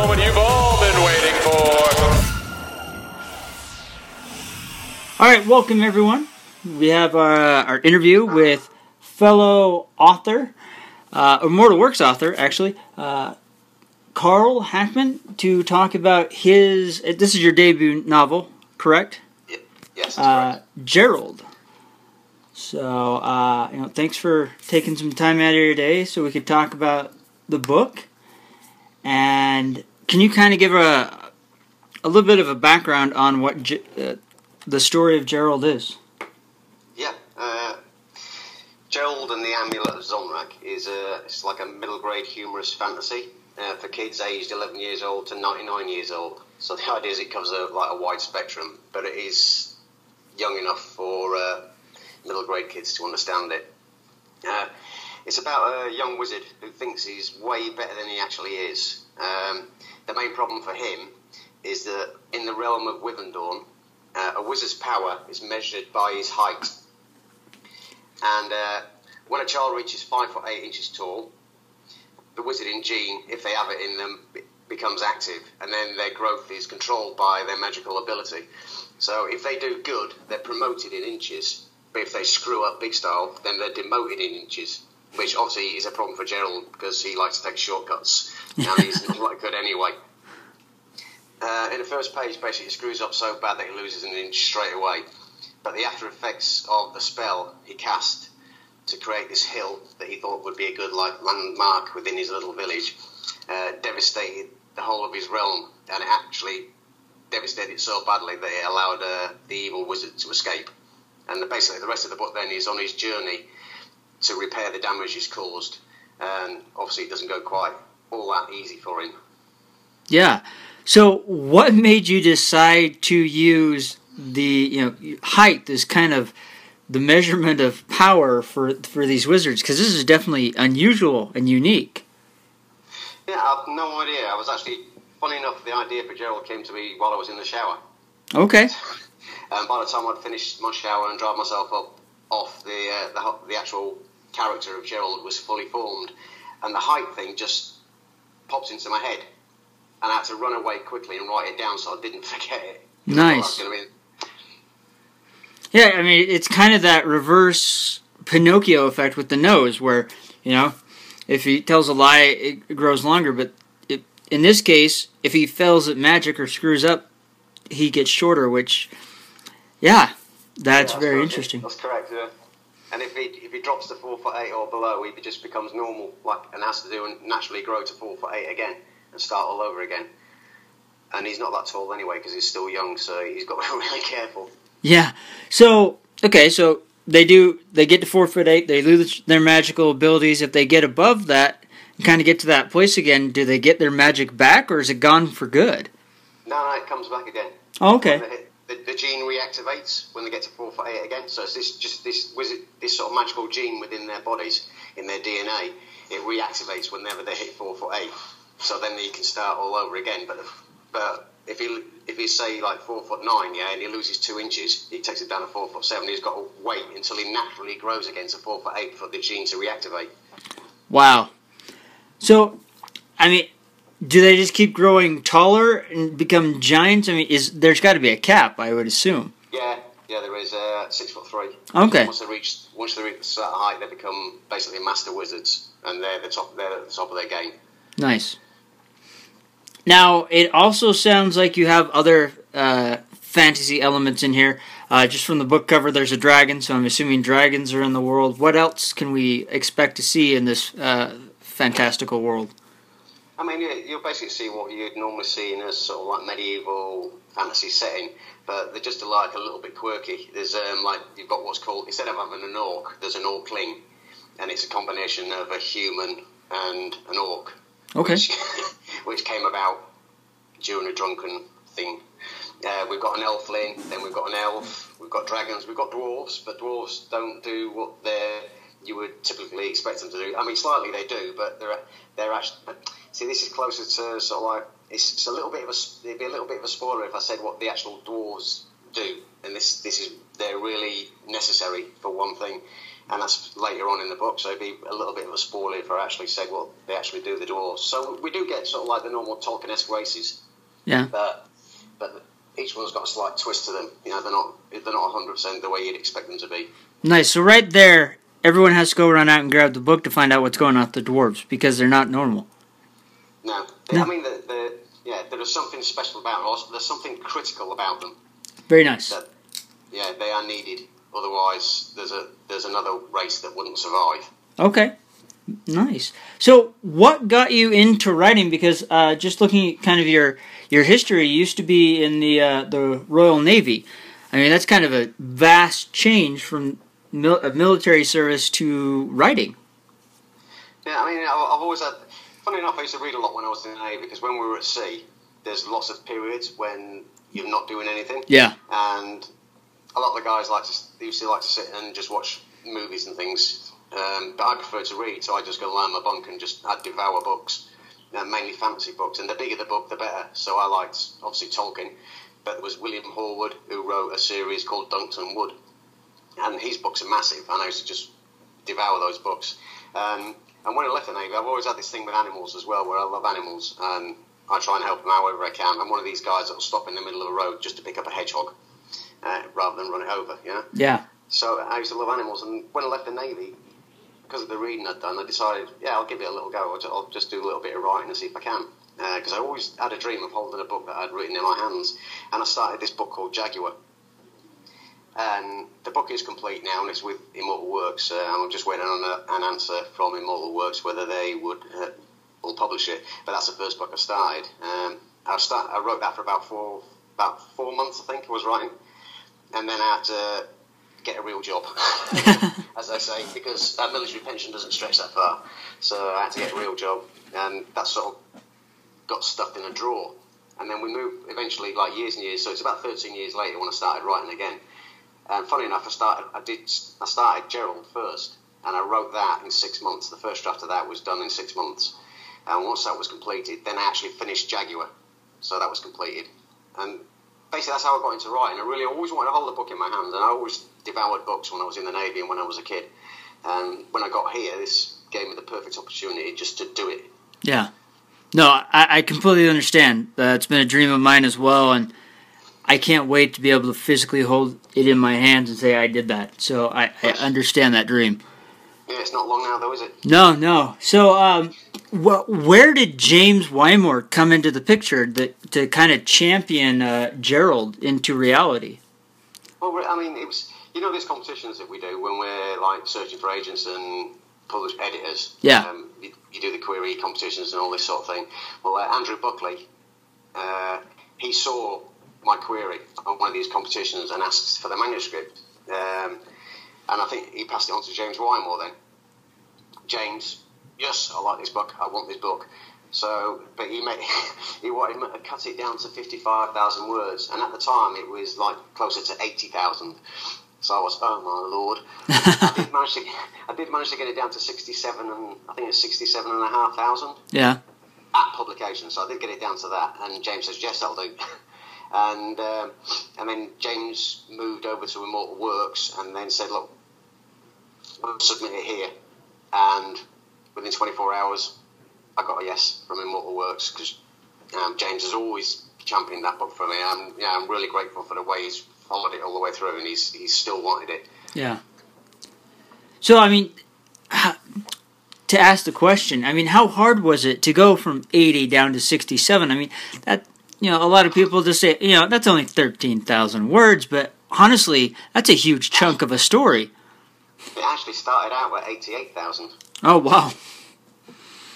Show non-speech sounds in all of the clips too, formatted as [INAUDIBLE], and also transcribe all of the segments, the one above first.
Moment you've all been waiting for. All right, welcome everyone. We have our, uh, our interview with fellow author, uh, Immortal Works author, actually, uh, Carl Hackman, to talk about his. This is your debut novel, correct? Yes, that's Uh, correct. Gerald. So, uh, you know, thanks for taking some time out of your day so we could talk about the book. And can you kind of give a a little bit of a background on what Ge- uh, the story of Gerald is? Yeah. Uh, Gerald and the Amulet of Zonrak is a, it's like a middle grade humorous fantasy uh, for kids aged 11 years old to 99 years old. So the idea is it covers a, like a wide spectrum, but it is young enough for uh, middle grade kids to understand it. Uh, it's about a young wizard who thinks he's way better than he actually is. Um, the main problem for him is that in the realm of Withendorn, uh, a wizard's power is measured by his height. And uh, when a child reaches five foot eight inches tall, the wizarding gene, if they have it in them, becomes active, and then their growth is controlled by their magical ability. So if they do good, they're promoted in inches. But if they screw up big style, then they're demoted in inches. Which obviously is a problem for Gerald because he likes to take shortcuts, and he's not like good anyway. Uh, in the first page, basically, it screws up so bad that he loses an inch straight away. But the after effects of the spell he cast to create this hill that he thought would be a good like landmark within his little village uh, devastated the whole of his realm, and it actually devastated it so badly that it allowed uh, the evil wizard to escape. And basically, the rest of the book then is on his journey to repair the damage he's caused. And obviously, it doesn't go quite all that easy for him. Yeah. So, what made you decide to use the you know height as kind of the measurement of power for for these wizards? Because this is definitely unusual and unique. Yeah, I've no idea. I was actually, funny enough, the idea for Gerald came to me while I was in the shower. Okay. And [LAUGHS] by the time I'd finished my shower and dried myself up off, the, uh, the the actual character of Gerald was fully formed, and the height thing just popped into my head, and I had to run away quickly and write it down so I didn't [LAUGHS] forget it. I thought that was Nice. gonna Yeah, I mean it's kind of that reverse Pinocchio effect with the nose, where you know if he tells a lie, it grows longer. But it, in this case, if he fails at magic or screws up, he gets shorter. Which, yeah, that's Yeah, very interesting. That's correct. Yeah. And if he if he drops to four foot eight or below, he just becomes normal, like and has to do and naturally grow to four foot eight again and start all over again. And he's not that tall anyway because he's still young, so he's got to be [LAUGHS] really careful. Yeah. So okay, so they do they get to four foot eight. They lose their magical abilities. If they get above that, and kind of get to that place again, do they get their magic back, or is it gone for good? No, no, it comes back again. Oh, okay. The, the, gene reactivates when they get to four foot eight again. So it's this just this wizard, this sort of magical gene within their bodies, in their DNA. It reactivates whenever they hit four foot eight. So then you can start all over again. But but if he if he's say like four foot nine, yeah, and he loses two inches, he takes it down to four foot seven. He's got to wait until he naturally grows again to four foot eight for the gene to reactivate. Wow. So, I mean, do they just keep growing taller and become giants? I mean, is there's got to be a cap, I would assume. Yeah, Yeah, there is uh, six foot three. Okay. Once they reach once they reach certain height, they become basically master wizards, and they're the top. They're at the top of their game. Nice. Now, it also sounds like you have other uh, fantasy elements in here. Uh, just from the book cover, there's a dragon, so I'm assuming dragons are in the world. What else can we expect to see in this uh, fantastical world? I mean, you, you'll basically see what you'd normally see in a sort of like medieval fantasy setting, but they're just like a little bit quirky. There's um, like you've got what's called instead of having an orc, there's an orcling, and it's a combination of a human and an orc. Okay. Which, [LAUGHS] which came about during a drunken thing. Uh, we've got an elfling, then we've got an elf, we've got dragons, we've got dwarves, but dwarves don't do what they you would typically expect them to do. I mean, slightly they do, but they're they're actually. See, this is closer to sort of like it's, it's a little bit of a it'd be a little bit of a spoiler if I said what the actual dwarves do, and this this is they're really necessary for one thing, and that's later on in the book. So it'd be a little bit of a spoiler if I actually said what they actually do the dwarves. So we do get sort of like the normal Tolkien-esque races, Yeah. but but each one's got a slight twist to them. You know, they're not they're not 100 percent the way you'd expect them to be. Nice. So right there, everyone has to go run out and grab the book to find out what's going on with the dwarves because they're not normal. No, No. I mean, the, the, yeah, there is something special about them. There's something critical about them. Very nice. That, yeah, they are needed. Otherwise, there's a there's another race that wouldn't survive. Okay. Nice. So, what got you into writing? Because uh, just looking at kind of your your history, you used to be in the uh, the Royal Navy. I mean, that's kind of a vast change from mil- of military service to writing. Yeah, I mean, I- I've always had. Funny enough, I used to read a lot when I was in the navy because when we were at sea, there's lots of periods when you're not doing anything. Yeah. and a lot of the guys like to they used to like to sit and just watch movies and things. Um, but I prefer to read, so I just go lie in my bunk and just I'd devour books, uh, mainly fantasy books. And the bigger the book, the better. So I liked obviously Tolkien, but there was William Horwood who wrote a series called Duncton Wood, and his books are massive. And I used to just devour those books. Um, and when I left the navy, I've always had this thing with animals as well, where I love animals and I try and help them however I can. I'm one of these guys that'll stop in the middle of the road just to pick up a hedgehog uh, rather than run it over. You know. Yeah. So I used to love animals, and when I left the navy, because of the reading I'd done, I decided, yeah, I'll give it a little go. I'll I'll just do a little bit of writing and see if I can. Because I always had a dream of holding a book that I'd written in my hands, and I started this book called Jaguar. And the book is complete now, and it's with Immortal Works. Uh, I'm just waiting on a, an answer from Immortal Works whether they would uh, will publish it. But that's the first book I started. Um, I start, I wrote that for about four about four months, I think I was writing, and then I had to get a real job, [LAUGHS] as I say, because that military pension doesn't stretch that far. So I had to get a real job, and that sort of got stuffed in a drawer. And then we moved eventually, like years and years. So it's about 13 years later when I started writing again. And funny enough, I started. I did. I started Gerald first, and I wrote that in six months. The first draft of that was done in six months. And once that was completed, then I actually finished Jaguar. So that was completed. And basically, that's how I got into writing. I really always wanted to hold a book in my hand, and I always devoured books when I was in the navy and when I was a kid. And when I got here, this gave me the perfect opportunity just to do it. Yeah. No, I, I completely understand. Uh, it's been a dream of mine as well, and I can't wait to be able to physically hold it in my hands and say I did that. So I, I understand that dream. Yeah, it's not long now, though, is it? No, no. So, um, wh- where did James Wymore come into the picture that, to kind of champion uh, Gerald into reality? Well, I mean, it was you know these competitions that we do when we're like searching for agents and publish editors. Yeah. Um, you, you do the query competitions and all this sort of thing. Well, uh, Andrew Buckley, uh, he saw my query on one of these competitions and asked for the manuscript. Um, and I think he passed it on to James Wymore then. James, yes, I like this book. I want this book. So, but he made, [LAUGHS] he wanted to cut it down to fifty-five thousand words, and at the time it was like closer to eighty thousand. So I was, oh my lord! [LAUGHS] I did manage to, I did manage to get it down to sixty-seven, and I think it's sixty-seven and a half thousand Yeah. at publication. So I did get it down to that, and James says, yes, that'll do. [LAUGHS] And um, and then James moved over to Immortal Works, and then said, look, we'll submit it here. And within 24 hours, I got a yes from Immortal Works because um, James has always championed that book for me. I'm, yeah, I'm really grateful for the way he's followed it all the way through, and he's he's still wanted it. Yeah. So I mean, to ask the question, I mean, how hard was it to go from eighty down to sixty-seven? I mean, that you know, a lot of people just say, you know, that's only thirteen thousand words, but honestly, that's a huge chunk of a story. It actually started out at eighty-eight thousand. Oh wow.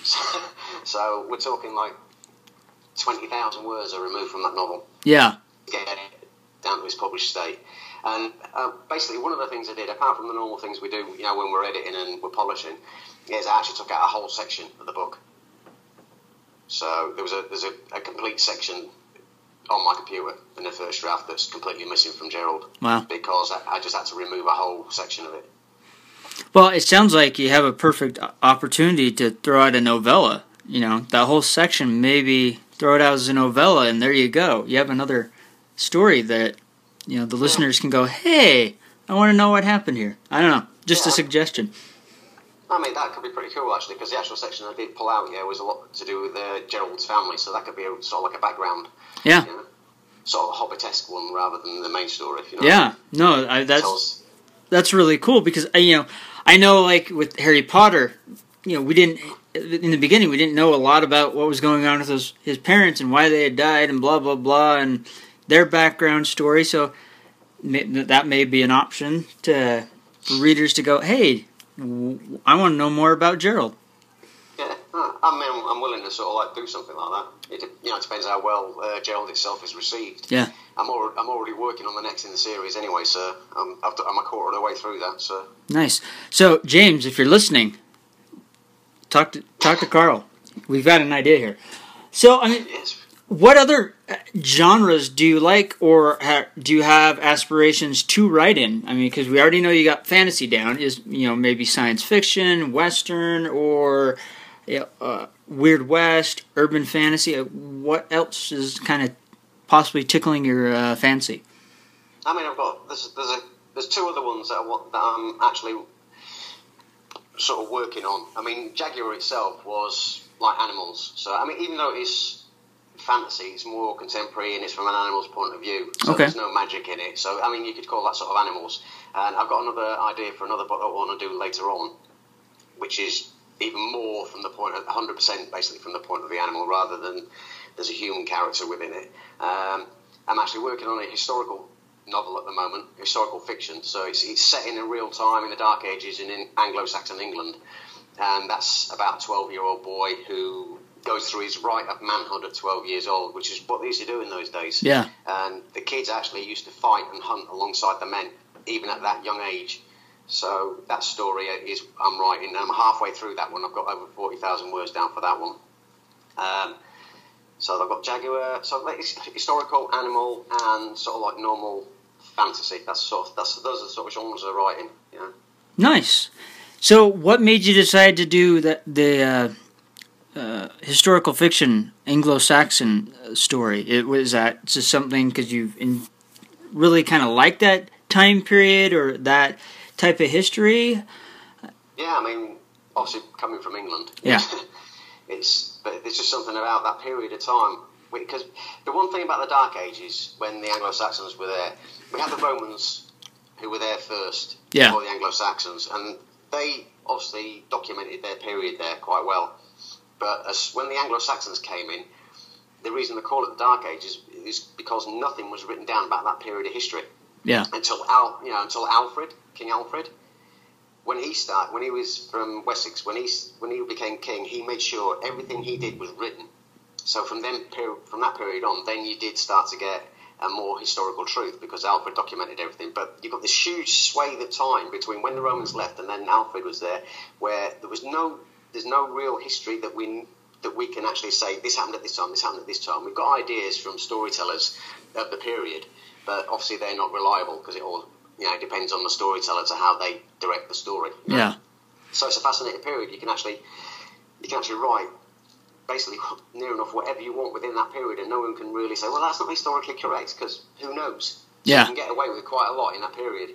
[LAUGHS] so we're talking like twenty thousand words are removed from that novel. Yeah. get it down to its published state. And uh, basically, one of the things I did, apart from the normal things we do, you know, when we're editing and we're polishing, is I actually took out a whole section of the book. So there was a there's a, a complete section on my computer in the first draft that's completely missing from Gerald Wow. because I, I just had to remove a whole section of it. Well, it sounds like you have a perfect opportunity to throw out a novella. You know, that whole section, maybe throw it out as a novella, and there you go. You have another story that, you know, the listeners can go, hey, I want to know what happened here. I don't know. Just a Yeah. suggestion. I mean, that could be pretty cool actually, because the actual section I did pull out here was a lot to do with uh, Gerald's family, so that could be a, sort of like a background, Yeah. you know, sort of hobbit-esque one rather than the main story. If you know Yeah. No, I, that's Tells- that's really cool because uh, you know I know like with Harry Potter, you know we didn't in the beginning we didn't know a lot about what was going on with his his parents and why they had died and blah blah blah and their background story. So may, that may be an option to for readers to go, hey, I want to know more about Gerald. Yeah, I mean, I'm willing to sort of like do something like that. It, you know, it depends how well uh, Gerald itself is received. Yeah. I'm already, I'm already working on the next in the series anyway, so I'm, I've, I'm a quarter of the way through that. So Nice. So James, if you're listening, talk to talk to Carl. We've got an idea here. So I mean, yes, What other genres do you like, or ha- do you have aspirations to write in? I mean, because we already know you got fantasy down. Is you know maybe science fiction, western, or you know, uh, weird west, urban fantasy. Uh, What else is kind of possibly tickling your uh, fancy? I mean, I've got there's there's a there's two other ones that, I, that I'm actually sort of working on. I mean, Jaguar itself was like animals, so I mean, even though it's fantasy, it's more contemporary and it's from an animal's point of view. So Okay. there's no magic in it. So I mean, you could call that sort of animals. And I've got another idea for another book I want to do later on, which is even more from the point of 100% basically from the point of the animal rather than there's a human character within it. Um, I'm actually working on a historical novel at the moment, historical fiction. So it's, it's set in a real time in the Dark Ages in, in Anglo-Saxon England, and that's about a 12-year-old boy who goes through his rite of manhood at 12 years old, which is what they used to do in those days. Yeah. And the kids actually used to fight and hunt alongside the men, even at that young age. So that story is I'm writing. and I'm halfway through that one. I've got over 40,000 words down for that one. Um, so I've got Jaguar, so like it's historical, animal, and sort of like normal fantasy. That's sort of, that's those are the sort of genres I'm writing. You know. Nice. So, what made you decide to do that the uh, uh, historical fiction Anglo-Saxon uh, story? It was that just something because you've really kind of like that time period or that type of history. Yeah, I mean, obviously coming from England. Yeah. [LAUGHS] it's but there's just something about that period of time because the one thing about the Dark Ages when the Anglo Saxons were there, we had the Romans who were there first Yeah. before the Anglo Saxons, and they obviously documented their period there quite well. But as when the Anglo Saxons came in, the reason they call it the Dark Ages is because nothing was written down about that period of history Yeah. until Al, you know, until Alfred, King Alfred, when he started, when he was from Wessex, when he when he became king, he made sure everything he did was written. So from then from that period on, then you did start to get a more historical truth because Alfred documented everything. But you've got this huge swathe of time between when the Romans left and then Alfred was there, where there was no there's no real history that we that we can actually say this happened at this time, this happened at this time. We've got ideas from storytellers of the period, but obviously they're not reliable because it all you know depends on the storyteller to how they direct the story. you know. Yeah. So it's a fascinating period. You can actually you can actually write basically [LAUGHS] near enough whatever you want within that period, and no one can really say, well, that's not historically correct because who knows? Yeah. you can get away with quite a lot in that period.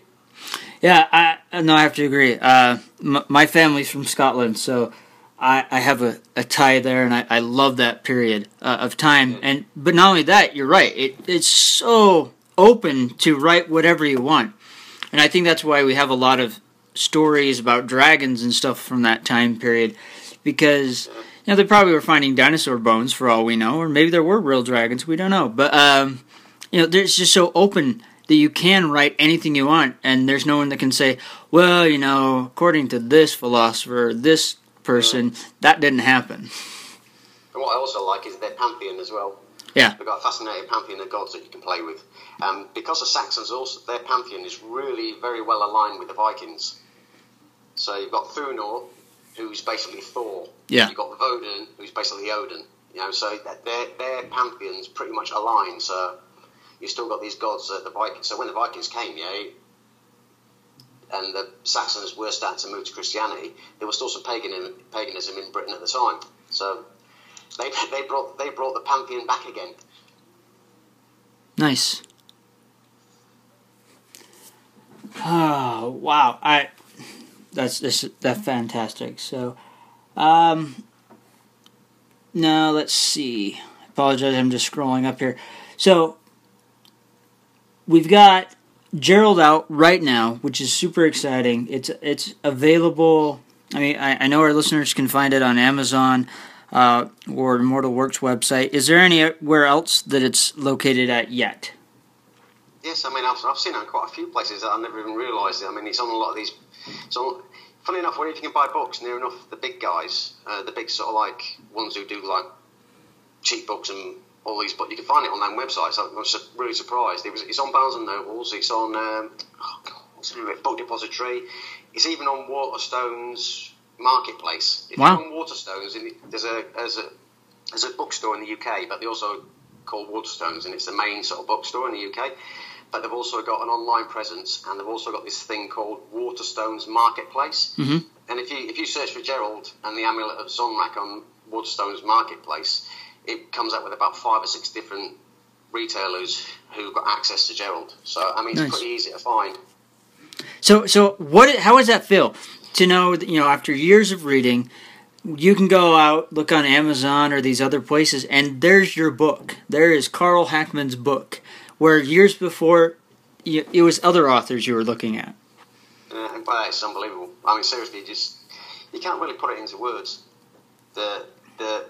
Yeah, I I- no, I have to agree. Uh, m- my family's from Scotland, so I, I have a, a tie there, and I, I love that period uh, of time. And but not only that, you're right. It it's so open to write whatever you want. And I think that's why we have a lot of stories about dragons and stuff from that time period because you know they probably were finding dinosaur bones for all we know or maybe there were real dragons we don't know but um, you know there's just so open that you can write anything you want and there's no one that can say well you know according to this philosopher this person that didn't happen And what I also like is their pantheon as well. Yeah. They've got a fascinating pantheon of gods that you can play with. Um, because the Saxons also, their pantheon is really very well aligned with the Vikings. So you've got Thunor, who's basically Thor. Yeah. You've got Woden, who's basically Odin. You know, so their their pantheons pretty much align. So you've still got these gods that the Vikings. So when the Vikings came, yeah, and the Saxons were starting to move to Christianity, there was still some paganism, in Britain at the time. So they, they brought they brought the pantheon back again. Nice. Oh wow! I that's that's fantastic. So, um, now let's see. Apologize, I'm just scrolling up here. So, we've got Gerald out right now, which is super exciting. It's it's available. I mean, I, I know our listeners can find it on Amazon uh, or Immortal Works website. Is there anywhere else that it's located at yet? Yes, I mean I've, I've seen it in quite a few places that I never even realised it. I mean it's on a lot of these. So funny enough, whenever you can buy books near enough the big guys, uh, the big sort of like ones who do like cheap books and all these, but you can find it on their websites. I was really surprised. It was it's on Barnes and Nobles. It's on um, oh God, what's the name of it? Book Depository. It's even on Waterstones Marketplace. If Wow. you're on Waterstones, there's a there's a there's a bookstore in the UK, but they also called Waterstones, and it's the main sort of bookstore in the UK. But they've also got an online presence, and they've also got this thing called Waterstones Marketplace. Mhm. And if you if you search for Gerald and the Amulet of Zonrak on Waterstones Marketplace, it comes up with about five or six different retailers who've got access to Gerald. So I mean, it's Nice. pretty easy to find. So, so what? How does that feel to know that you know after years of reading, you can go out look on Amazon or these other places, and there's your book. There is Carl Hackman's book, where years before, you, it was other authors you were looking at. Uh, well, it's unbelievable. I mean, seriously, just you can't really put it into words. The the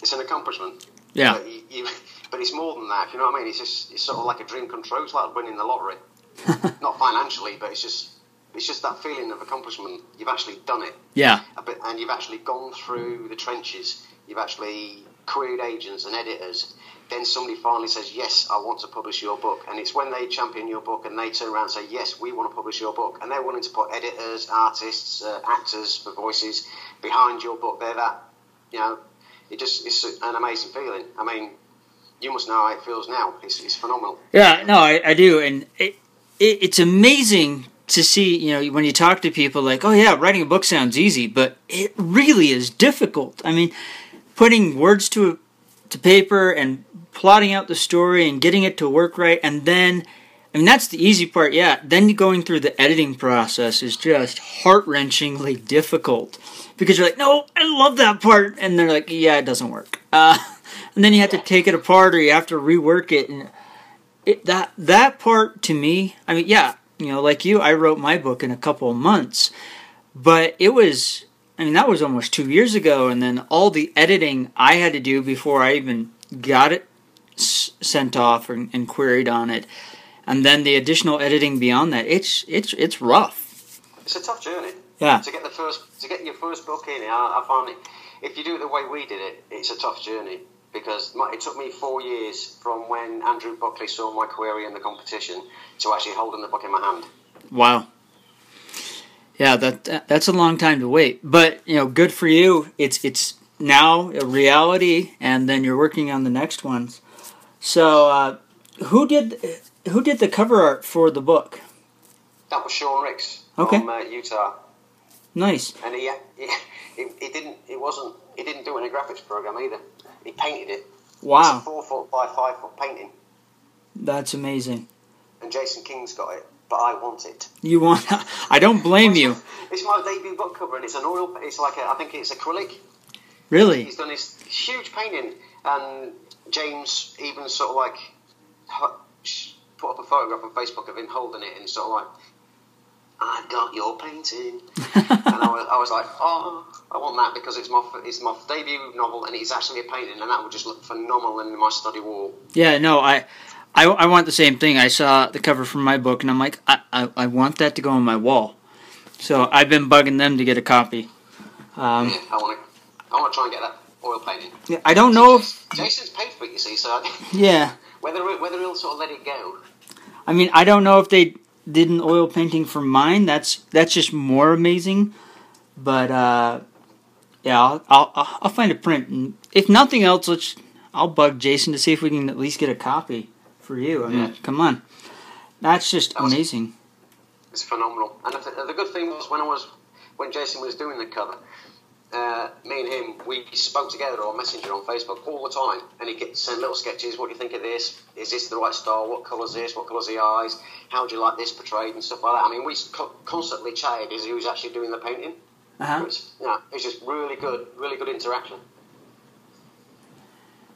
it's an accomplishment. Yeah. But, you, you, but it's more than that. You know what I mean? It's just it's sort of like a dream come true. It's like winning the lottery. [LAUGHS] Not financially, but it's just it's just that feeling of accomplishment. You've actually done it. Yeah. A bit- and you've actually gone through the trenches. You've actually queried agents and editors. Then somebody finally says, "Yes, I want to publish your book," and it's when they champion your book and they turn around and say, "Yes, we want to publish your book," and they're willing to put editors, artists, uh, actors for voices behind your book. They're that, you know, it just it's an amazing feeling. I mean, you must know how it feels now. It's, it's phenomenal. Yeah, no, I, I do, and it, it it's amazing to see. You know, when you talk to people, like, oh yeah, writing a book sounds easy, but it really is difficult. I mean, putting words to to paper and plotting out the story and getting it to work right, and then. I mean that's the easy part, yeah. Then going through the editing process is just heart wrenchingly difficult because you're like, no, I love that part, and they're like, yeah, it doesn't work. Uh, and then you have to take it apart or you have to rework it, and it, that that part to me, I mean, yeah, you know, like you, I wrote my book in a couple of months, but it was, I mean, that was almost two years ago, and then all the editing I had to do before I even got it s- sent off and, and queried on it, and then the additional editing beyond that, it's it's it's rough. It's a tough journey. Yeah. To get the first, to get your first book in, I, I find it. If you do it the way we did it, it's a tough journey because my, it took me four years from when Andrew Buckley saw my query in the competition to actually holding the book in my hand. Wow. Yeah, that that's a long time to wait, but you know, good for you. It's it's now a reality, and then you're working on the next ones. So, uh, who did who did the cover art for the book? That was Sean Ricks Okay. from uh, Utah, Nice. and he, [LAUGHS] he, he, he didn't, it wasn't, he didn't do it in a graphics program either. He painted it. Wow. It's a four foot by five foot painting, that's amazing. and Jason King's got it, but I want it. You want? [LAUGHS] I don't blame you. [LAUGHS] It's my debut book cover, and it's an oil. It's like a, I think it's acrylic. Really? He's done this huge painting, and James even sort of like put up a photograph on Facebook of him holding it and sort of like, I've got your painting. [LAUGHS] and I was, I was like, oh, I want that because it's my it's my debut novel and it's actually a painting and that would just look phenomenal in my study wall. Yeah, no, I, I, I want the same thing. I saw the cover from my book and I'm like, I, I, I want that to go on my wall. So I've been bugging them to get a copy. Um, Yeah, I want to I want to try and get that oil painting. yeah, I don't know if, Jason's paid for it, you see, so yeah, [LAUGHS] whether whether he'll sort of let it go. I mean, I don't know if they did an oil painting for mine. That's that's just more amazing. But uh, yeah, I'll, I'll I'll find a print, and if nothing else, let's I'll bug Jason to see if we can at least get a copy for you. I mean, Yeah. come on, that's just was- amazing. It's phenomenal. And the, the good thing was when I was when Jason was doing the cover, uh, me and him we spoke together on Messenger on Facebook all the time, and he get sent little sketches. What do you think of this? Is this the right style? What colour's this? What colour's the eyes? How do you like this portrayed and stuff like that? I mean, we constantly chatted as he was actually doing the painting. Uh-huh. It's, yeah, it's just really good, really good interaction.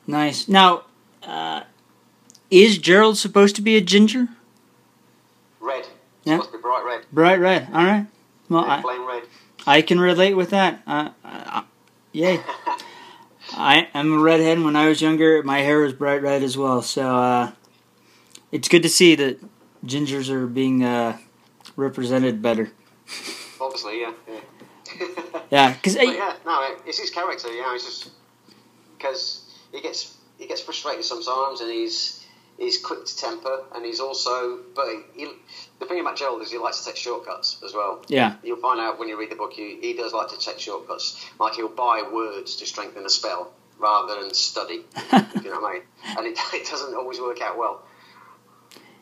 Nice. Now, uh, is Gerald supposed to be a ginger? Red. Yeah. Supposed to be bright red. Bright red. All right. Well, Yeah, I, flame red. I can relate with that. Uh, uh, yay. I am a redhead. When I was younger, my hair was bright red as well. So uh, it's good to see that gingers are being uh, represented better. Obviously, yeah. yeah. [LAUGHS] Yeah, because yeah, no, it's his character. You know, it's just because he gets he gets frustrated sometimes, and he's he's quick to temper, and he's also. But he, the thing about Gerald is he likes to take shortcuts as well. yeah, You'll find out when you read the book. He, he does like to take shortcuts. Like he'll buy words to strengthen a spell rather than study. [LAUGHS] you know what I mean? And it, [LAUGHS] it doesn't always work out well.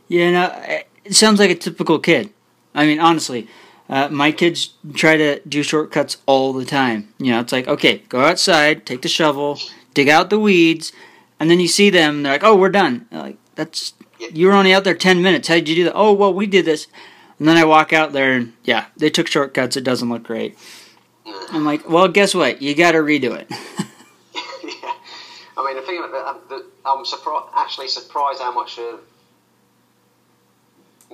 yeah. No, it sounds like a typical kid. I mean, honestly, uh, my kids try to do shortcuts all the time. You know, it's like, okay, go outside, take the shovel, dig out the weeds, and then you see them. They're like, oh, we're done. They're like that's you were only out there ten minutes. How did you do that? Oh, well, we did this. And then I walk out there, and yeah, they took shortcuts. It doesn't look great. I'm like, well, guess what? You got to redo it. yeah. [LAUGHS] I mean, the thing about that, I'm surprised, actually surprised how much uh, of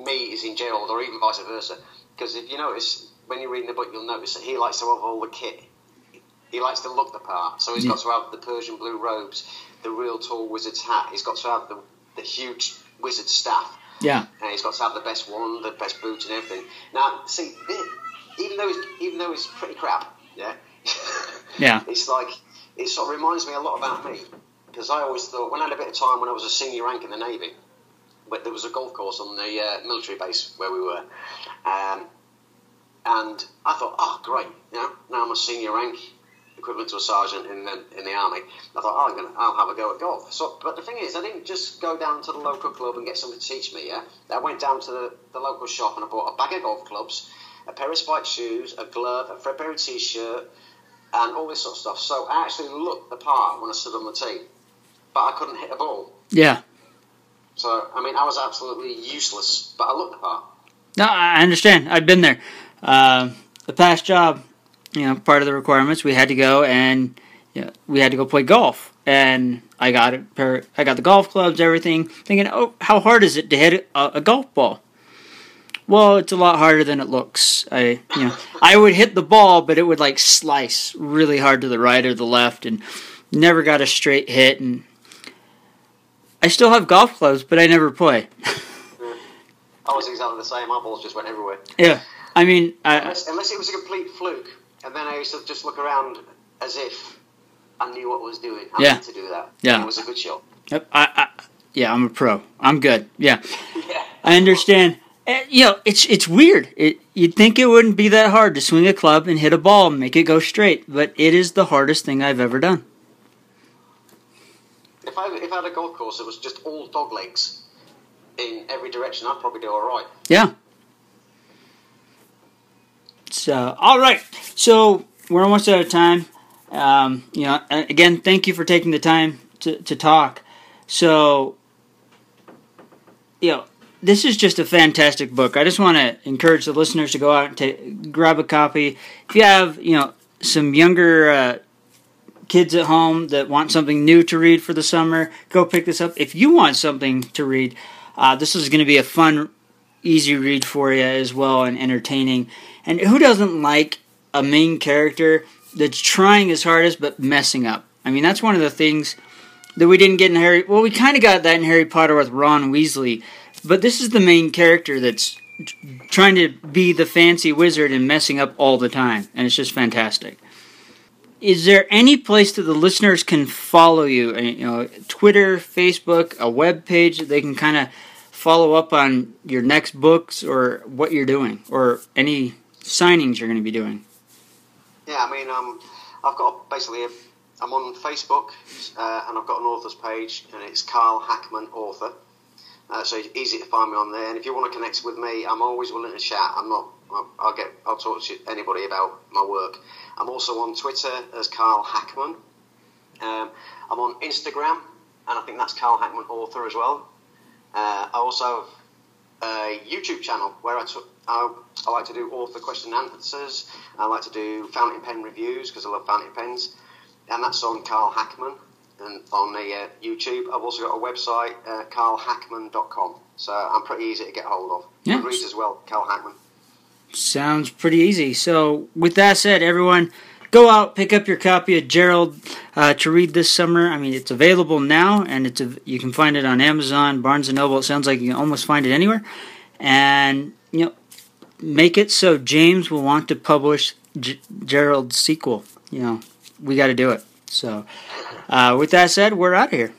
me is in Gerald, or even vice versa. Because if you notice, when you're reading the book, you'll notice that he likes to have all the kit. He likes to look the part. So he's got to have the Persian blue robes, the real tall wizard's hat. He's got to have the, the huge wizard staff. yeah, And he's got to have the best one, the best boots, and everything. Now, see, even though he's, even though he's pretty crap, yeah, [LAUGHS] Yeah. it's like it sort of reminds me a lot about me because I always thought when I had a bit of time when I was a senior rank in the navy, but there was a golf course on the uh, military base where we were, um, and I thought, oh, great, you know, now I'm a senior rank. Equivalent to a sergeant in the in the army. I thought, oh, I'm gonna, I'll have a go at golf. So, but the thing is, I didn't just go down to the local club and get someone to teach me. Yeah, I went down to the, the local shop and I bought a bag of golf clubs, a pair of spiked shoes, a glove, a threadbare t-shirt, and all this sort of stuff. So I actually looked the part when I stood on the tee, but I couldn't hit a ball. yeah. So I mean, I was absolutely useless, but I looked the part. No, I understand. I've been there. Uh, the past job, you know, part of the requirements we had to go and you know, we had to go play golf, and I got pair. I got the golf clubs, everything. Thinking, oh, how hard is it to hit a, a golf ball? Well, it's a lot harder than it looks. I, you know, I would hit the ball, but it would like slice really hard to the right or the left, and never got a straight hit. And I still have golf clubs, but I never play. I was exactly the same. My balls just went everywhere. Yeah, I mean, I, Unless, unless it was a complete fluke, and then I used to just look around as if I knew what I was doing. I Yeah. to do that. Yeah. And it was a good shot. Yep, I, I, yeah, I'm a pro. I'm good. Yeah, [LAUGHS] Yeah. I understand. Eh, you know, it's it's weird. It you'd think it wouldn't be that hard to swing a club and hit a ball and make it go straight, but it is the hardest thing I've ever done. If I if I had a golf course that was just all dog legs in every direction, I'd probably do all right. Yeah. So, all right. So we're almost out of time. Um, you know, again, thank you for taking the time to, to talk. So, you know, this is just a fantastic book. I just want to encourage the listeners to go out and grab a copy. If you have, you know, some younger uh, kids at home that want something new to read for the summer, go pick this up. If you want something to read, Uh, this is going to be a fun, easy read for you as well and entertaining. And who doesn't like a main character that's trying his hardest but messing up? I mean, that's one of the things that we didn't get in Harry. Well, we kind of got that in Harry Potter with Ron Weasley, but this is the main character that's trying to be the fancy wizard and messing up all the time, and it's just fantastic. Is there any place that the listeners can follow you? Uh, You know, Twitter, Facebook, a web page that they can kind of follow up on your next books or what you're doing or any signings you're going to be doing. Yeah, I mean, um, I've got basically, I'm on Facebook uh, and I've got an author's page, and it's Carl Hackman Author. Uh, so it's easy to find me on there. And if you want to connect with me, I'm always willing to chat. I'm not. I'll, I'll get. I'll talk to anybody about my work. I'm also on Twitter as Carl Hackman. Um, I'm on Instagram, and I think that's Carl Hackman Author as well. Uh, I also have a YouTube channel where I, I, I like to do author question and answers. I like to do fountain pen reviews because I love fountain pens, and that's on Carl Hackman and on the uh, YouTube. I've also got a website, uh, carlhackman.com. So I'm pretty easy to get hold of. Yeah. Goodreads as well, Carl Hackman. Sounds pretty easy. So, with that said, everyone, go out, pick up your copy of Gerald uh, to read this summer. I mean, it's available now, and it's a, you can find it on Amazon, Barnes and Noble. It sounds like you can almost find it anywhere. And you know, make it so James will want to publish G- Gerald's sequel. You know, we got to do it. So, uh, with that said, we're out of here.